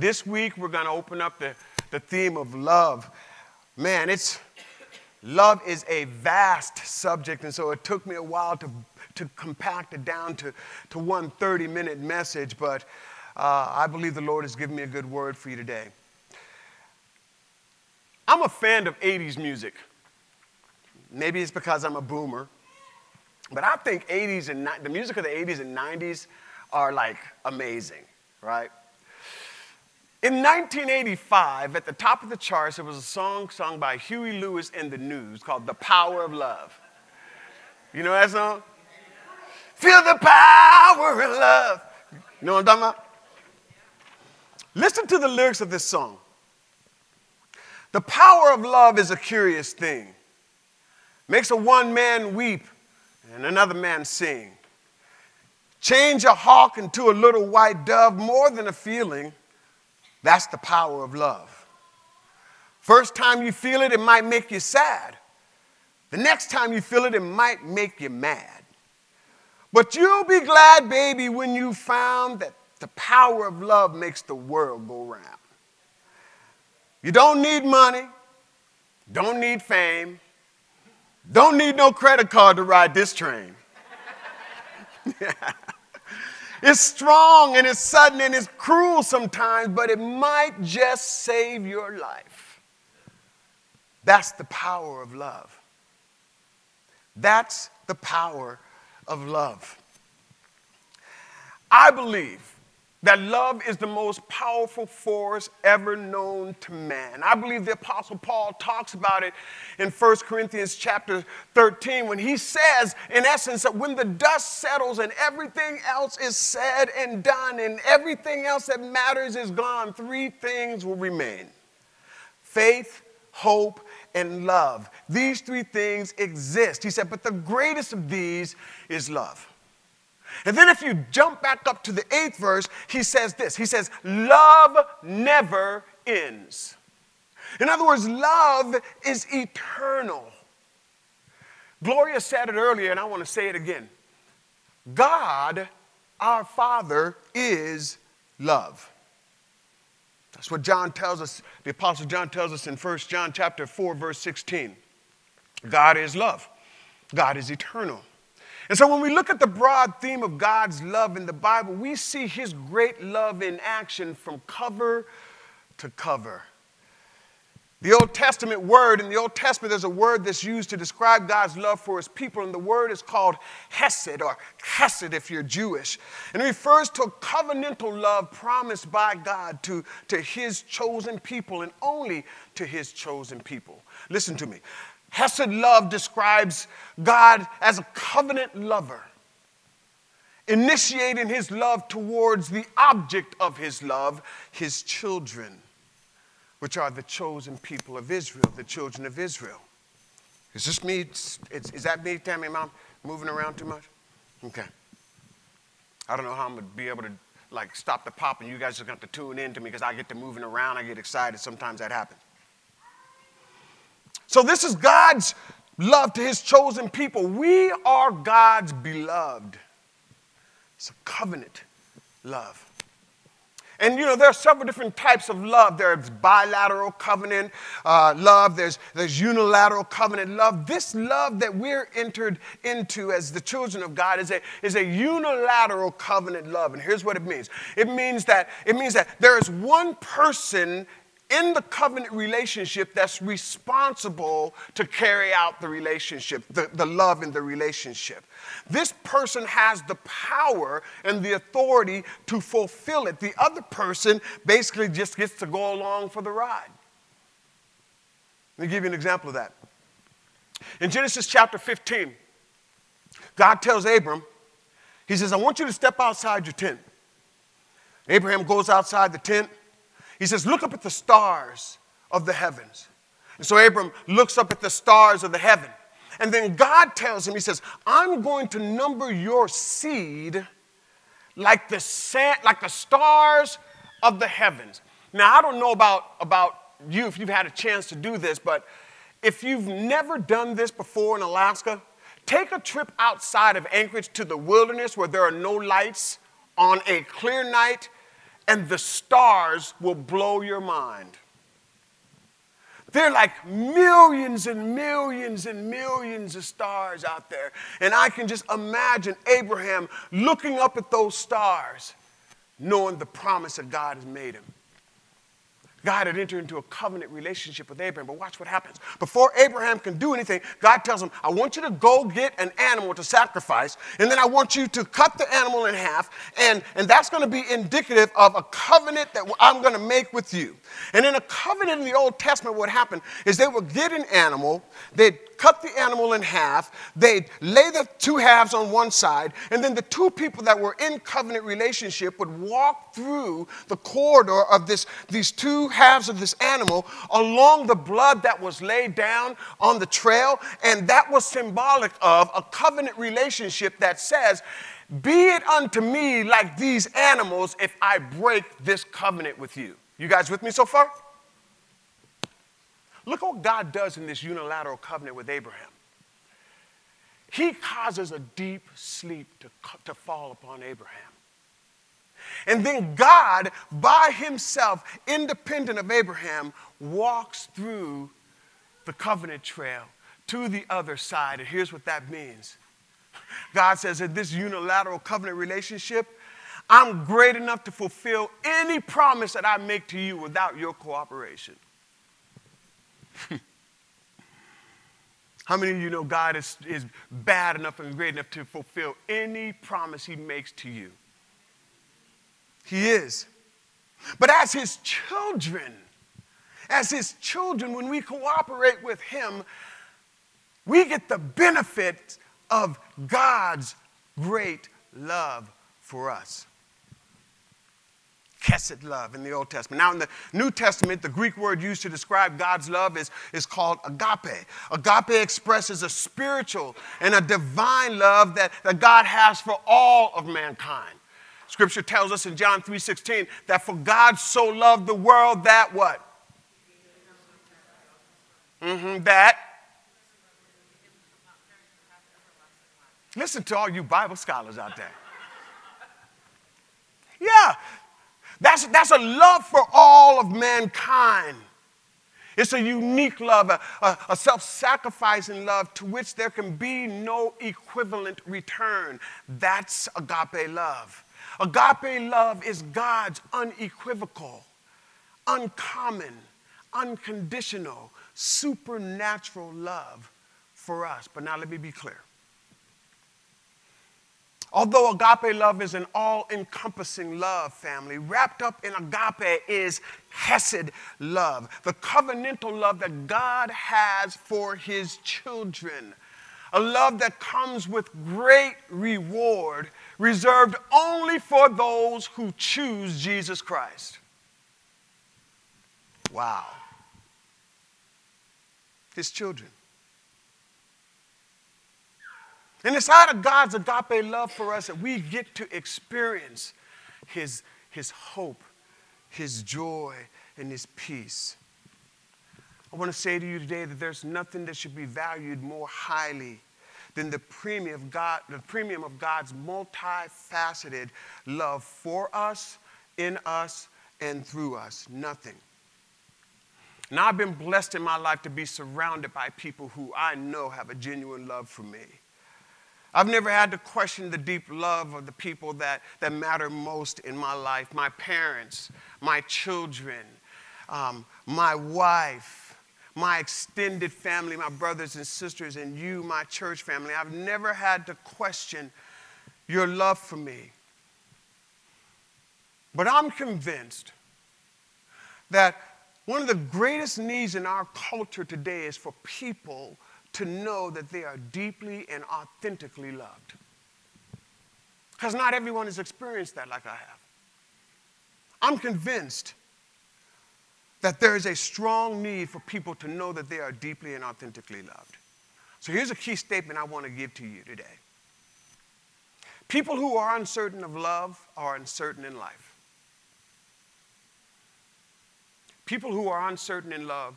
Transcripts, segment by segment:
This week, we're going to open up the, the theme of love. Man, it's love is a vast subject, and so it took me a while to, to compact it down to, to one 30 minute message, but uh, I believe the Lord has given me a good word for you today. I'm a fan of 80s music. Maybe it's because I'm a boomer, but I think 80s and the music of the 80s and 90s are like amazing, right? In 1985, at the top of the charts, there was a song sung by Huey Lewis and the News called The Power of Love. You know that song? Feel the power of love. You know what I'm talking about? Listen to the lyrics of this song. The power of love is a curious thing. Makes a one man weep and another man sing. Change a hawk into a little white dove, more than a feeling. That's the power of love. First time you feel it, it might make you sad. The next time you feel it, it might make you mad. But you'll be glad, baby, when you found that the power of love makes the world go round. You don't need money, don't need fame, don't need no credit card to ride this train. It's strong and it's sudden and it's cruel sometimes, but it might just save your life. That's the power of love. That's the power of love. I believe that love is the most powerful force ever known to man. I believe the apostle Paul talks about it in 1 Corinthians chapter 13 when he says in essence that when the dust settles and everything else is said and done and everything else that matters is gone, three things will remain. Faith, hope, and love. These three things exist. He said, but the greatest of these is love. And then if you jump back up to the eighth verse, he says this He says, Love never ends. In other words, love is eternal. Gloria said it earlier, and I want to say it again. God, our Father, is love. That's what John tells us, the Apostle John tells us in 1 John chapter 4, verse 16. God is love. God is eternal. And so when we look at the broad theme of God's love in the Bible, we see his great love in action from cover to cover. The Old Testament word, in the Old Testament, there's a word that's used to describe God's love for his people, and the word is called Hesed, or Chesed if you're Jewish. And it refers to a covenantal love promised by God to, to his chosen people, and only to his chosen people. Listen to me. Hesed love describes God as a covenant lover, initiating his love towards the object of his love, his children, which are the chosen people of Israel, the children of Israel. Is this me? Is, that me, Tammy, Mom, moving around too much? Okay. I don't know how I'm going to be able to like stop the pop and you guys are going to have to tune in to me because I get to moving around. I get excited. Sometimes that happens. So, this is God's love to his chosen people. We are God's beloved. It's a covenant love. And you know, there are several different types of love. There's bilateral covenant uh, love, there's, there's unilateral covenant love. This love that we're entered into as the children of God is a, is a unilateral covenant love. And here's what it means it means that, it means that there is one person in the covenant relationship that's responsible to carry out the relationship, the, the love in the relationship. This person has the power and the authority to fulfill it. The other person basically just gets to go along for the ride. Let me give you an example of that. In Genesis chapter 15, God tells Abram, He says, I want you to step outside your tent. Abraham goes outside the tent. He says, Look up at the stars of the heavens. And so Abram looks up at the stars of the heaven. And then God tells him, He says, I'm going to number your seed like the sand, like the stars of the heavens. Now, I don't know about, about you if you've had a chance to do this, but if you've never done this before in Alaska, take a trip outside of Anchorage to the wilderness where there are no lights on a clear night and the stars will blow your mind. They're like millions and millions and millions of stars out there. And I can just imagine Abraham looking up at those stars, knowing the promise that God has made him. God had entered into a covenant relationship with Abraham. But watch what happens. Before Abraham can do anything, God tells him, I want you to go get an animal to sacrifice, and then I want you to cut the animal in half, and, and that's going to be indicative of a covenant that I'm going to make with you. And in a covenant in the Old Testament, what happened is they would get an animal, they'd cut the animal in half, they'd lay the two halves on one side, and then the two people that were in covenant relationship would walk through the corridor of this, these two halves of this animal along the blood that was laid down on the trail, and that was symbolic of a covenant relationship that says, Be it unto me like these animals if I break this covenant with you. You guys with me so far? Look what God does in this unilateral covenant with Abraham. He causes a deep sleep to, to fall upon Abraham. And then God, by himself, independent of Abraham, walks through the covenant trail to the other side. And here's what that means God says that this unilateral covenant relationship, I'm great enough to fulfill any promise that I make to you without your cooperation. How many of you know God is, is bad enough and great enough to fulfill any promise He makes to you? He is. But as His children, as His children, when we cooperate with Him, we get the benefit of God's great love for us. Chesed love in the Old Testament. Now, in the New Testament, the Greek word used to describe God's love is, is called agape. Agape expresses a spiritual and a divine love that, that God has for all of mankind. Scripture tells us in John 3:16 that for God so loved the world that what? Mm-hmm, that. Listen to all you Bible scholars out there. Yeah, that's, that's a love for all of mankind. It's a unique love, a, a, a self sacrificing love to which there can be no equivalent return. That's agape love. Agape love is God's unequivocal, uncommon, unconditional, supernatural love for us. But now let me be clear. Although agape love is an all encompassing love, family, wrapped up in agape is Hesed love, the covenantal love that God has for his children. A love that comes with great reward, reserved only for those who choose Jesus Christ. Wow. His children. And it's out of God's agape love for us that we get to experience his, his hope, his joy, and his peace. I want to say to you today that there's nothing that should be valued more highly than the premium of God, the premium of God's multifaceted love for us, in us, and through us. Nothing. Now I've been blessed in my life to be surrounded by people who I know have a genuine love for me. I've never had to question the deep love of the people that, that matter most in my life my parents, my children, um, my wife, my extended family, my brothers and sisters, and you, my church family. I've never had to question your love for me. But I'm convinced that one of the greatest needs in our culture today is for people to know that they are deeply and authentically loved. Because not everyone has experienced that like I have. I'm convinced that there is a strong need for people to know that they are deeply and authentically loved. So here's a key statement I want to give to you today. People who are uncertain of love are uncertain in life. People who are uncertain in love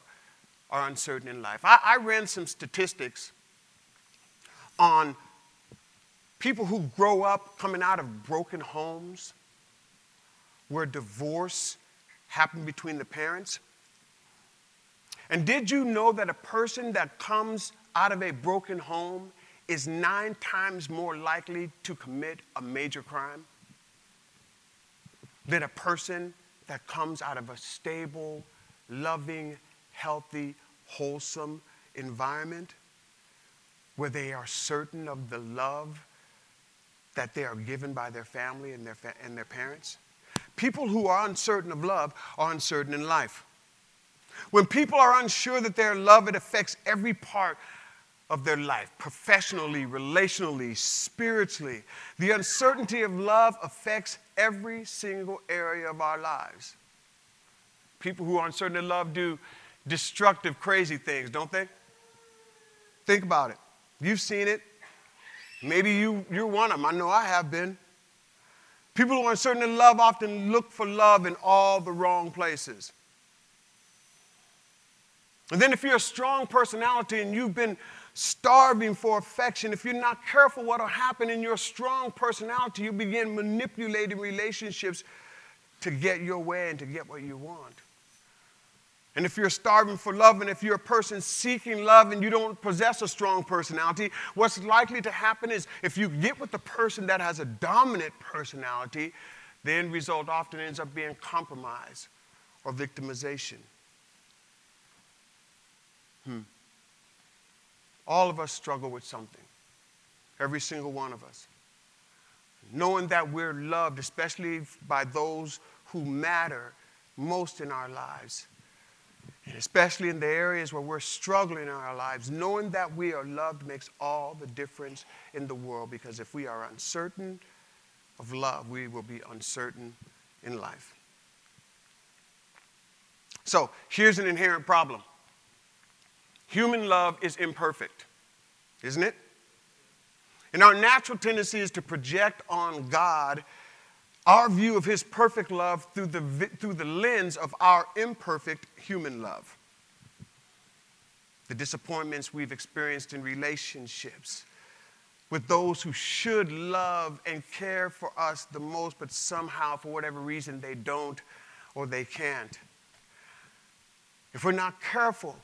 are uncertain in life. I, I ran some statistics on people who grow up coming out of broken homes, where divorce happened between the parents? And did you know that a person that comes out of a broken home is nine times more likely to commit a major crime than a person that comes out of a stable, loving, healthy, wholesome environment where they are certain of the love that they are given by their family and their, fa- and their parents? People who are uncertain of love are uncertain in life. When people are unsure that they're loved, it affects every part of their life professionally, relationally, spiritually. The uncertainty of love affects every single area of our lives. People who are uncertain of love do destructive, crazy things, don't they? Think about it. You've seen it. Maybe you, you're one of them. I know I have been. People who are uncertain in love often look for love in all the wrong places. And then, if you're a strong personality and you've been starving for affection, if you're not careful, what will happen in your strong personality, you begin manipulating relationships to get your way and to get what you want. And if you're starving for love, and if you're a person seeking love and you don't possess a strong personality, what's likely to happen is if you get with the person that has a dominant personality, the end result often ends up being compromise or victimization. Hmm. All of us struggle with something, every single one of us. Knowing that we're loved, especially by those who matter most in our lives, and especially in the areas where we're struggling in our lives, knowing that we are loved makes all the difference in the world because if we are uncertain of love, we will be uncertain in life. So here's an inherent problem Human love is imperfect, isn't it? And our natural tendency is to project on God our view of his perfect love through the, through the lens of our imperfect human love. The disappointments we've experienced in relationships with those who should love and care for us the most, but somehow, for whatever reason, they don't or they can't. If we're not careful,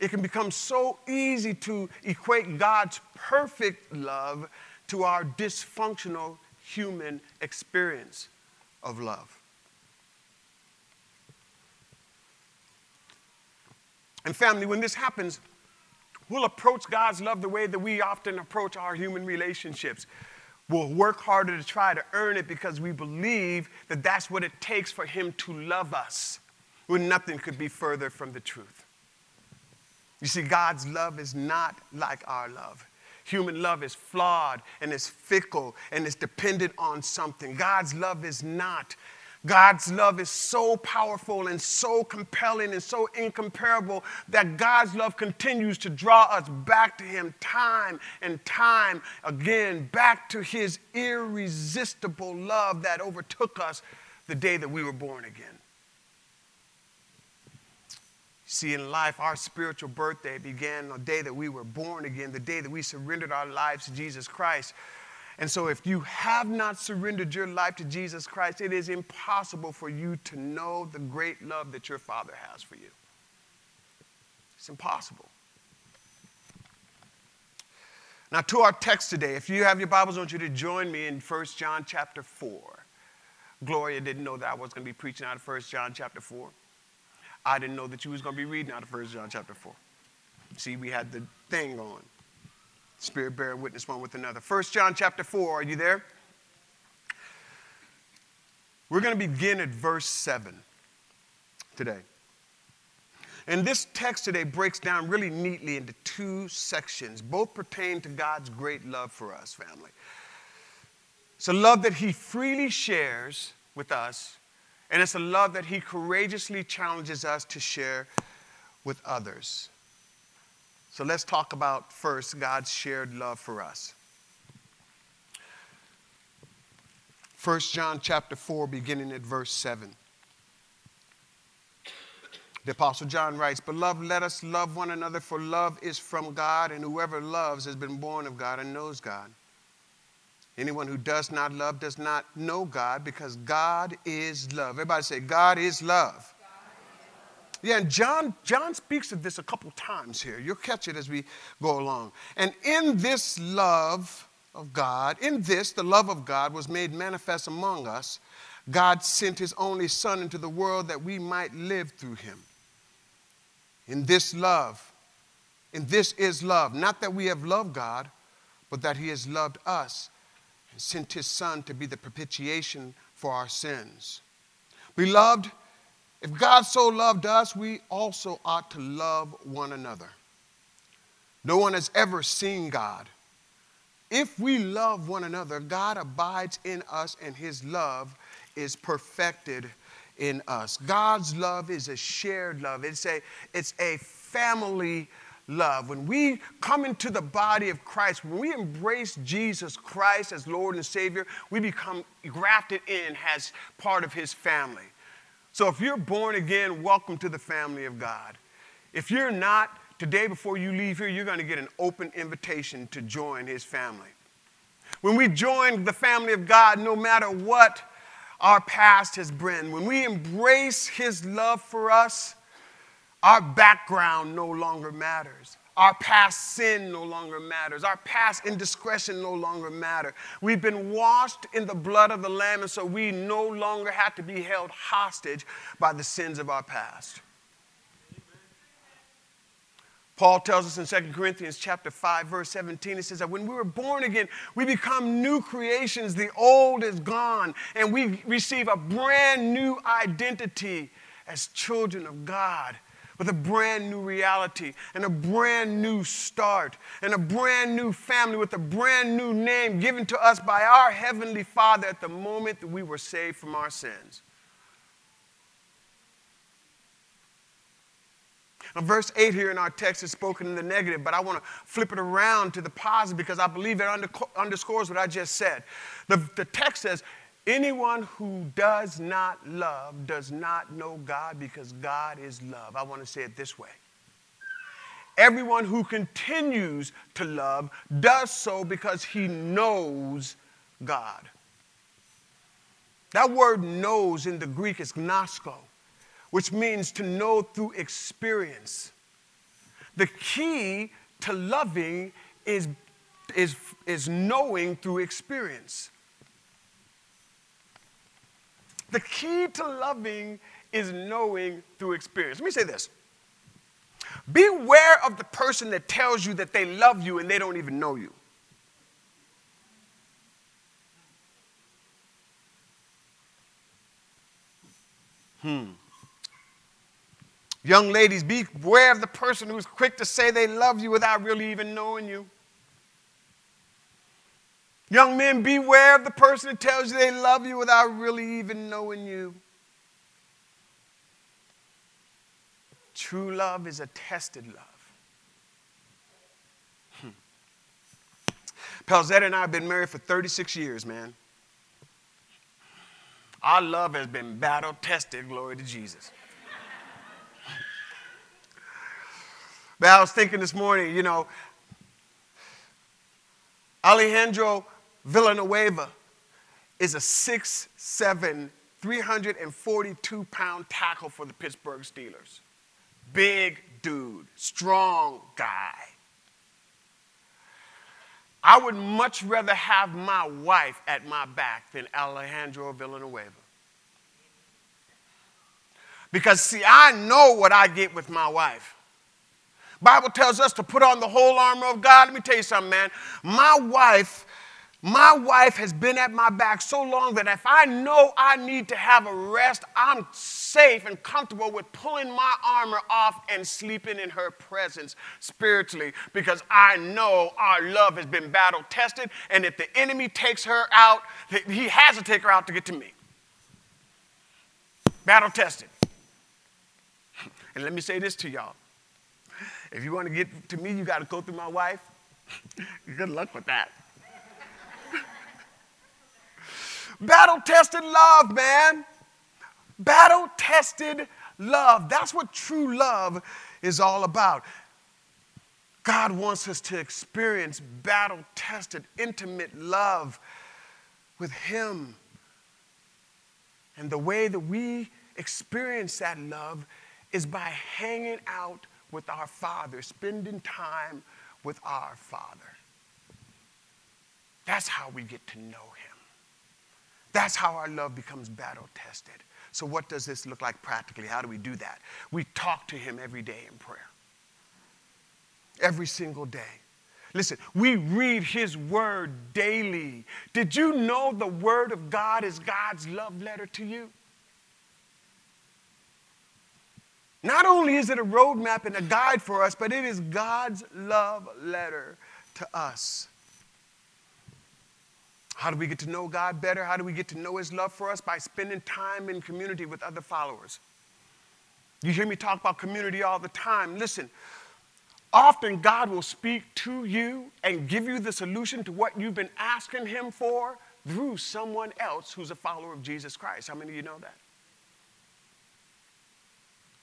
it can become so easy to equate God's perfect love to our dysfunctional human experience of love. And, family, when this happens, we'll approach God's love the way that we often approach our human relationships. We'll work harder to try to earn it because we believe that that's what it takes for Him to love us, when nothing could be further from the truth. You see, God's love is not like our love. Human love is flawed and is fickle and is dependent on something. God's love is not. God's love is so powerful and so compelling and so incomparable that God's love continues to draw us back to Him time and time again, back to His irresistible love that overtook us the day that we were born again. See, in life, our spiritual birthday began the day that we were born again, the day that we surrendered our lives to Jesus Christ. And so, if you have not surrendered your life to Jesus Christ, it is impossible for you to know the great love that your Father has for you. It's impossible. Now, to our text today, if you have your Bibles, I want you to join me in 1 John chapter 4. Gloria didn't know that I was going to be preaching out of 1 John chapter 4. I didn't know that you was going to be reading out of 1 John chapter 4. See, we had the thing on. Spirit bearing witness one with another. 1 John chapter 4, are you there? We're going to begin at verse 7 today. And this text today breaks down really neatly into two sections. Both pertain to God's great love for us, family. It's a love that He freely shares with us and it's a love that He courageously challenges us to share with others. So let's talk about first God's shared love for us. 1 John chapter 4, beginning at verse 7. The Apostle John writes, Beloved, let us love one another, for love is from God, and whoever loves has been born of God and knows God. Anyone who does not love does not know God because God is love. Everybody say, God is love. Yeah, and John, John speaks of this a couple times here. You'll catch it as we go along. And in this love of God, in this, the love of God was made manifest among us. God sent his only Son into the world that we might live through him. In this love, in this is love. Not that we have loved God, but that he has loved us sent his Son to be the propitiation for our sins. Beloved, if God so loved us, we also ought to love one another. No one has ever seen God. If we love one another, God abides in us and his love is perfected in us. God's love is a shared love. It's a, it's a family love. When we come into the body of Christ, when we embrace Jesus Christ as Lord and Savior, we become grafted in as part of his family. So if you're born again, welcome to the family of God. If you're not, today before you leave here, you're going to get an open invitation to join his family. When we join the family of God, no matter what our past has been, when we embrace his love for us, our background no longer matters. Our past sin no longer matters. Our past indiscretion no longer matter. We've been washed in the blood of the Lamb, and so we no longer have to be held hostage by the sins of our past. Paul tells us in 2 Corinthians chapter 5, verse 17, he says that when we were born again, we become new creations. The old is gone, and we receive a brand new identity as children of God with a brand new reality and a brand new start and a brand new family with a brand new name given to us by our Heavenly Father at the moment that we were saved from our sins. Now, verse 8 here in our text is spoken in the negative, but I want to flip it around to the positive because I believe it underscores what I just said. The, the text says, Anyone who does not love does not know God because God is love. I want to say it this way. Everyone who continues to love does so because he knows God. That word knows in the Greek is ginosko, which means to know through experience. The key to loving is, is, is knowing through experience. The key to loving is knowing through experience. Let me say this Beware of the person that tells you that they love you and they don't even know you. Hmm. Young ladies, beware of the person who's quick to say they love you without really even knowing you. Young men, beware of the person that tells you they love you without really even knowing you. True love is a tested love. Hmm. And I have been married for 36 years, man. Our love has been battle tested, glory to Jesus. but I was thinking this morning, you know, Alejandro Villanueva is a 6'7, 342 pound tackle for the Pittsburgh Steelers. Big dude, strong guy. I would much rather have my wife at my back than Alejandro Villanueva. Because see, I know what I get with my wife. Bible tells us to put on the whole armor of God. Let me tell you something, man. My wife my wife has been at my back so long that if I know I need to have a rest, I'm safe and comfortable with pulling my armor off and sleeping in her presence spiritually because I know our love has been battle tested. And if the enemy takes her out, he has to take her out to get to me. Battle tested. And let me say this to y'all if you want to get to me, you got to go through my wife. Good luck with that. Battle tested love, man. Battle tested love. That's what true love is all about. God wants us to experience battle tested, intimate love with Him. And the way that we experience that love is by hanging out with our Father, spending time with our Father. That's how we get to know Him. That's how our love becomes battle tested. So, what does this look like practically? How do we do that? We talk to Him every day in prayer, every single day. Listen, we read His Word daily. Did you know the Word of God is God's love letter to you? Not only is it a roadmap and a guide for us, but it is God's love letter to us. How do we get to know God better? How do we get to know His love for us? By spending time in community with other followers. You hear me talk about community all the time. Listen, often God will speak to you and give you the solution to what you've been asking Him for through someone else who's a follower of Jesus Christ. How many of you know that?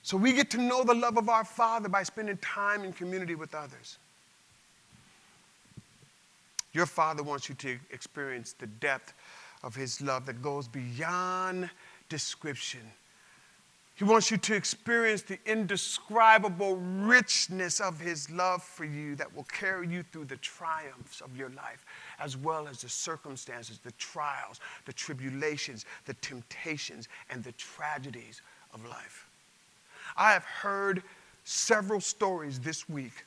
So we get to know the love of our Father by spending time in community with others. Your Father wants you to experience the depth of His love that goes beyond description. He wants you to experience the indescribable richness of His love for you that will carry you through the triumphs of your life, as well as the circumstances, the trials, the tribulations, the temptations, and the tragedies of life. I have heard several stories this week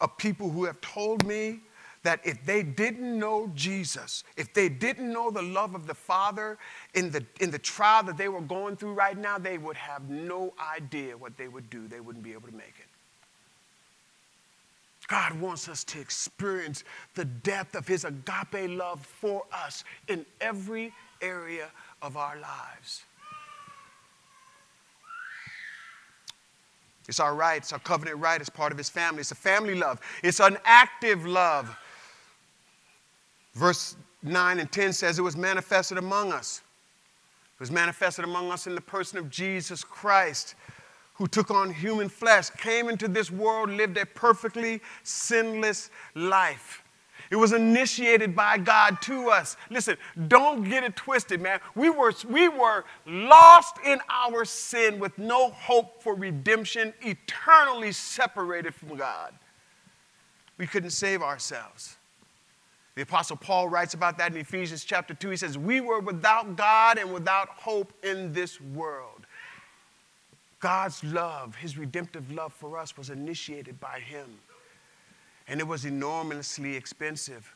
of people who have told me that if they didn't know Jesus, if they didn't know the love of the Father in the, in the trial that they were going through right now, they would have no idea what they would do. They wouldn't be able to make it. God wants us to experience the depth of His agape love for us in every area of our lives. It's our right, it's our covenant right as part of his family. It's a family love, it's an active love. Verse 9 and 10 says, It was manifested among us. It was manifested among us in the person of Jesus Christ, who took on human flesh, came into this world, lived a perfectly sinless life. It was initiated by God to us. Listen, don't get it twisted, man. We were, we were lost in our sin with no hope for redemption, eternally separated from God. We couldn't save ourselves. The Apostle Paul writes about that in Ephesians chapter 2. He says, We were without God and without hope in this world. God's love, his redemptive love for us, was initiated by him and it was enormously expensive.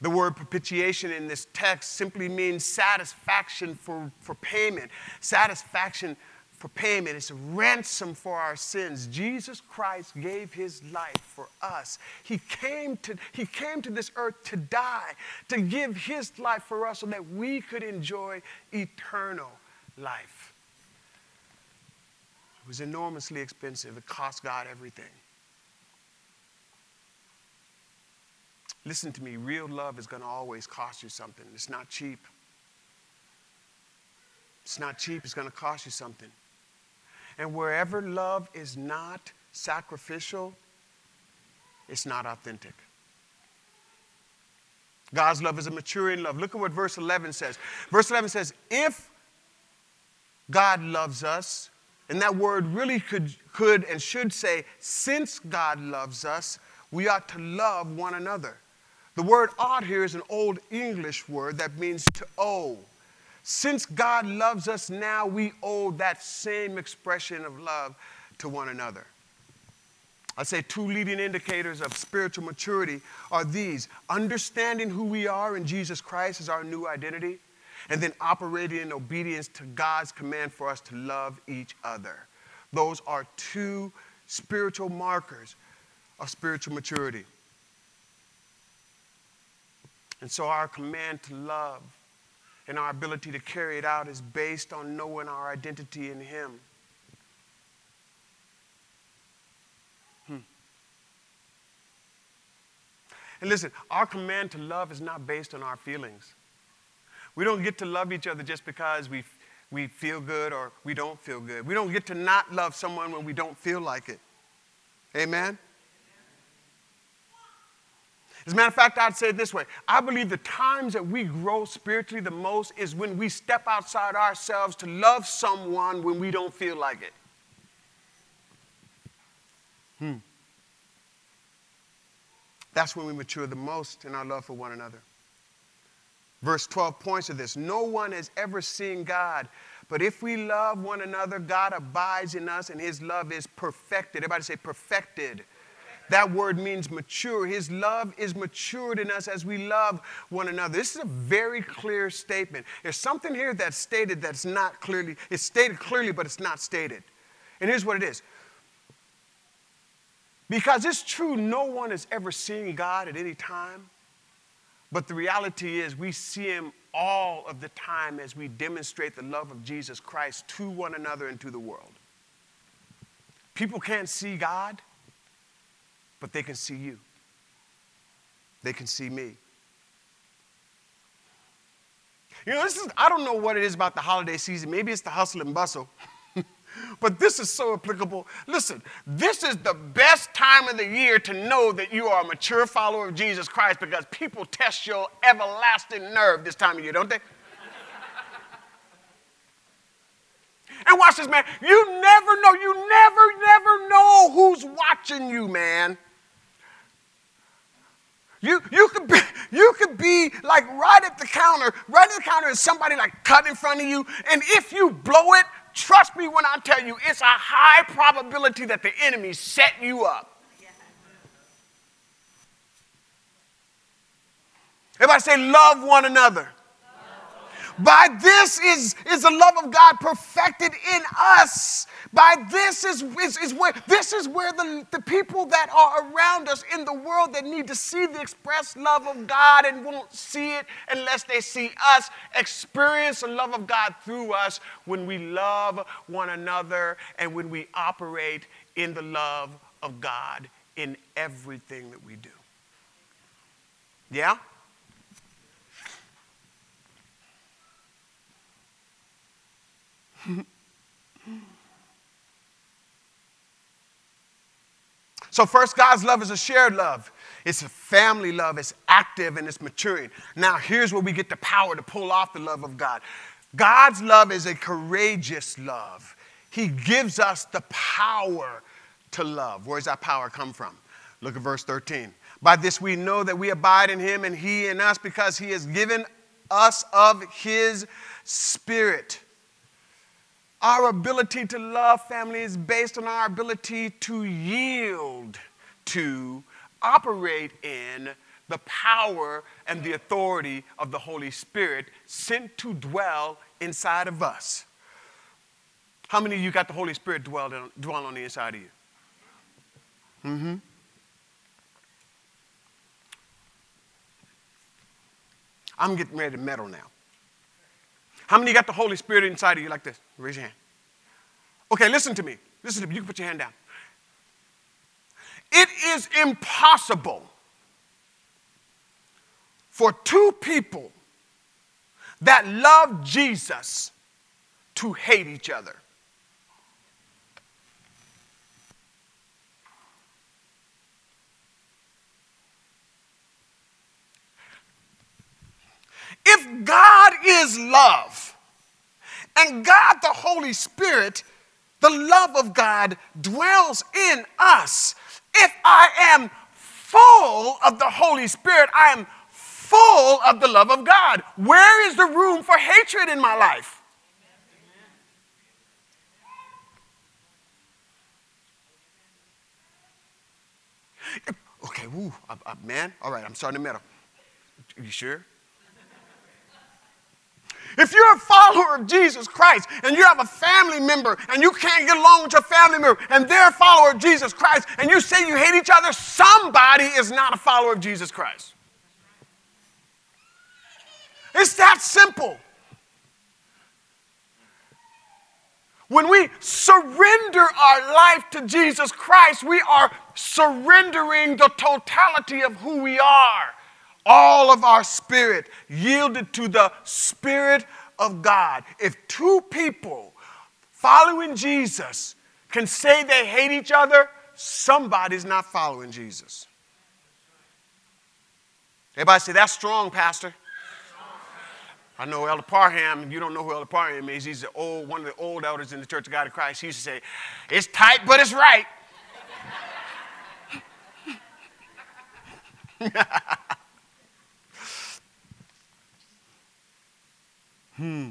The word propitiation in this text simply means satisfaction for, for payment. Satisfaction for payment. It's a ransom for our sins. Jesus Christ gave his life for us. He came to, he came to this earth to die, to give his life for us so that we could enjoy eternal life. It was enormously expensive. It cost God everything. Listen to me, real love is going to always cost you something. It's not cheap. It's not cheap, it's going to cost you something. And wherever love is not sacrificial, it's not authentic. God's love is a maturing love. Look at what verse 11 says. Verse 11 says, If God loves us, and that word really could, could and should say, since God loves us, we ought to love one another. The word ought here is an old English word that means to owe. Since God loves us now, we owe that same expression of love to one another. I'd say two leading indicators of spiritual maturity are these understanding who we are in Jesus Christ as our new identity, and then operating in obedience to God's command for us to love each other. Those are two spiritual markers of spiritual maturity. And so our command to love and our ability to carry it out is based on knowing our identity in Him. Hmm. And listen, our command to love is not based on our feelings. We don't get to love each other just because we, we feel good or we don't feel good. We don't get to not love someone when we don't feel like it. Amen? As a matter of fact, I'd say it this way I believe the times that we grow spiritually the most is when we step outside ourselves to love someone when we don't feel like it. Hmm. That's when we mature the most in our love for one another. Verse 12 points to this No one has ever seen God, but if we love one another, God abides in us and his love is perfected. Everybody say perfected. That word means mature. His love is matured in us as we love one another. This is a very clear statement. There's something here that's stated that's not clearly, it's stated clearly, but it's not stated. And here's what it is. Because it's true, no one has ever seen God at any time. But the reality is, we see Him all of the time as we demonstrate the love of Jesus Christ to one another and to the world. People can't see God, but they can see you. They can see me. You know, this is, I don't know what it is about the holiday season. Maybe it's the hustle and bustle. but this is so applicable. Listen, this is the best time of the year to know that you are a mature follower of Jesus Christ because people test your everlasting nerve this time of year, don't they? And watch this, man. You never know, you never, never know who's watching you, man. You, you, could be, you could be like right at the counter, right at the counter, and somebody like cut in front of you. And if you blow it, Trust me when I tell you, it's a high probability that the enemy set you up. Everybody say, love one another. By this is, is the love of God perfected in us. By this is, is, is where this is where the, the people that are around us in the world that need to see the express love of God and won't see it unless they see us experience the love of God through us when we love one another and when we operate in the love of God in everything that we do. Yeah? So, first, God's love is a shared love. It's a family love, it's active and it's maturing. Now, here's where we get the power to pull off the love of God. God's love is a courageous love. He gives us the power to love. Where does that power come from? Look at verse 13. By this we know that we abide in him and he in us because he has given us of his spirit. Our ability to love family is based on our ability to yield to, operate in the power and the authority of the Holy Spirit sent to dwell inside of us. How many of you got the Holy Spirit dwell, dwell on the inside of you? Mm-hmm. I'm getting ready to meddle now. How many got the Holy Spirit inside of you like this? Raise your hand. Okay, listen to me. Listen to me. You can put your hand down. It is impossible for two people that love Jesus to hate each other. If God is love and God the Holy Spirit, the love of God dwells in us. If I am full of the Holy Spirit, I am full of the love of God. Where is the room for hatred in my life? Okay, woo, uh, uh, man. All right, I'm starting to meddle. Are you sure? If you're a follower of Jesus Christ and you have a family member and you can't get along with your family member and they're a follower of Jesus Christ and you say you hate each other, somebody is not a follower of Jesus Christ. It's that simple. When we surrender our life to Jesus Christ, we are surrendering the totality of who we are all of our spirit yielded to the Spirit of God. If two people following Jesus can say they hate each other, somebody's not following Jesus. Everybody say, That's strong, Pastor. I know Elder Parham, you don't know who Elder Parham is. He's the old, one of the old elders in the Church of God in Christ. He used to say, It's tight, but it's right. hmm.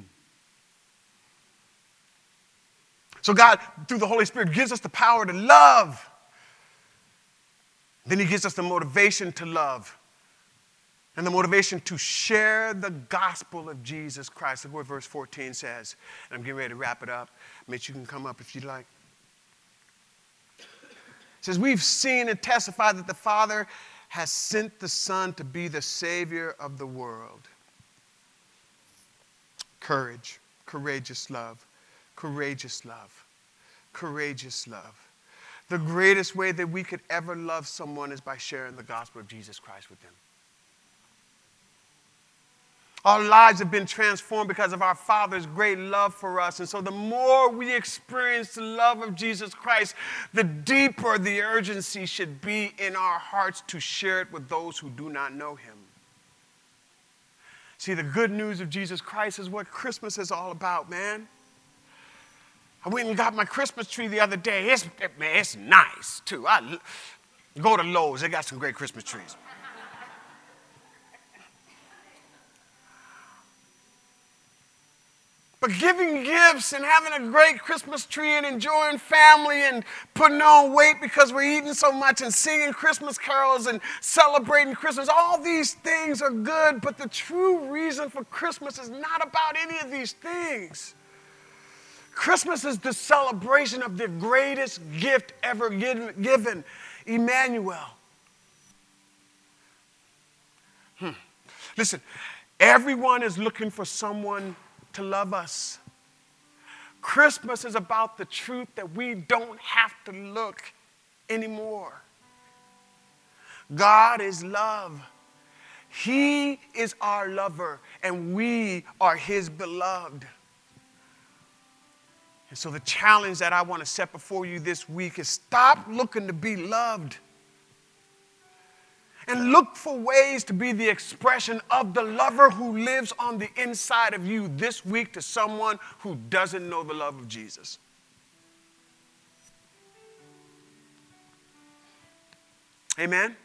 So, God, through the Holy Spirit, gives us the power to love. Then He gives us the motivation to love and the motivation to share the gospel of Jesus Christ. Look what verse 14 says. And I'm getting ready to wrap it up. Mitch, you can come up if you'd like. It says, We've seen and testified that the Father has sent the Son to be the Savior of the world. Courage, courageous love, courageous love, courageous love. The greatest way that we could ever love someone is by sharing the gospel of Jesus Christ with them. Our lives have been transformed because of our Father's great love for us. And so, the more we experience the love of Jesus Christ, the deeper the urgency should be in our hearts to share it with those who do not know Him. See, the good news of Jesus Christ is what Christmas is all about, man. I went and got my Christmas tree the other day. It's, man, it's nice, too. I go to Lowe's, they got some great Christmas trees. But giving gifts and having a great Christmas tree and enjoying family and putting on weight because we're eating so much and singing Christmas carols and celebrating Christmas, all these things are good, but the true reason for Christmas is not about any of these things. Christmas is the celebration of the greatest gift ever given, Emmanuel. Hmm. Listen, everyone is looking for someone to love us. Christmas is about the truth that we don't have to look anymore. God is love. He is our lover, and we are His beloved. And so, the challenge that I want to set before you this week is stop looking to be loved and look for ways to be the expression of the lover who lives on the inside of you this week to someone who doesn't know the love of Jesus. Amen.